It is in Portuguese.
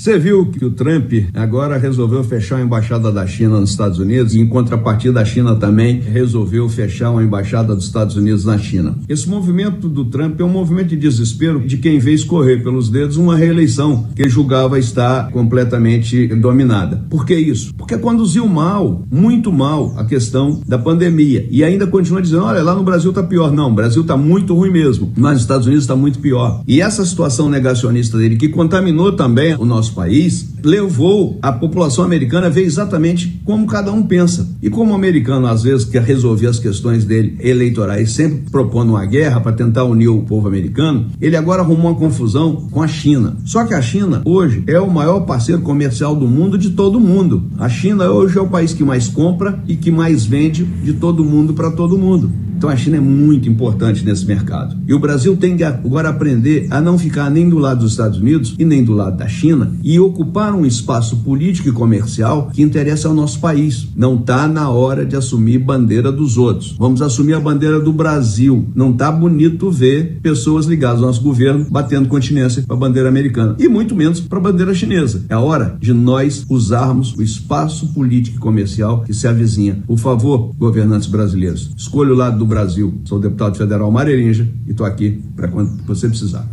Você viu que o Trump agora resolveu fechar a embaixada da China nos Estados Unidos e, em contrapartida, a China também resolveu fechar uma embaixada dos Estados Unidos na China. Esse movimento do Trump é um movimento de desespero de quem vê escorrer pelos dedos uma reeleição que julgava estar completamente dominada. Por que isso? Porque conduziu mal, muito mal, a questão da pandemia. E ainda continua dizendo: olha, lá no Brasil está pior. Não, o Brasil está muito ruim mesmo, mas nos Estados Unidos está muito pior. E essa situação negacionista dele, que contaminou também o nosso país, levou a população americana a ver exatamente como cada um pensa. E como o americano, às vezes, quer resolver as questões dele eleitorais, sempre propondo uma guerra para tentar unir o povo americano, ele agora arrumou uma confusão com a China. Só que a China, hoje, é o maior parceiro comercial do mundo de todo mundo. A China hoje é o país que mais compra e que mais vende de todo mundo para todo mundo. Então a China é muito importante nesse mercado. E o Brasil tem que agora aprender a não ficar nem do lado dos Estados Unidos e nem do lado da China e ocupar um espaço político e comercial que interessa ao nosso país. Não está na hora de assumir bandeira dos outros. Vamos assumir a bandeira do Brasil. Não está bonito ver pessoas ligadas ao nosso governo batendo continência para a bandeira americana e muito menos para a bandeira chinesa. É a hora de nós usarmos o espaço político e comercial que se avizinha. Por favor, governantes brasileiros, escolha o lado do Brasil. Sou deputado federal Marerinja e estou aqui para quando você precisar.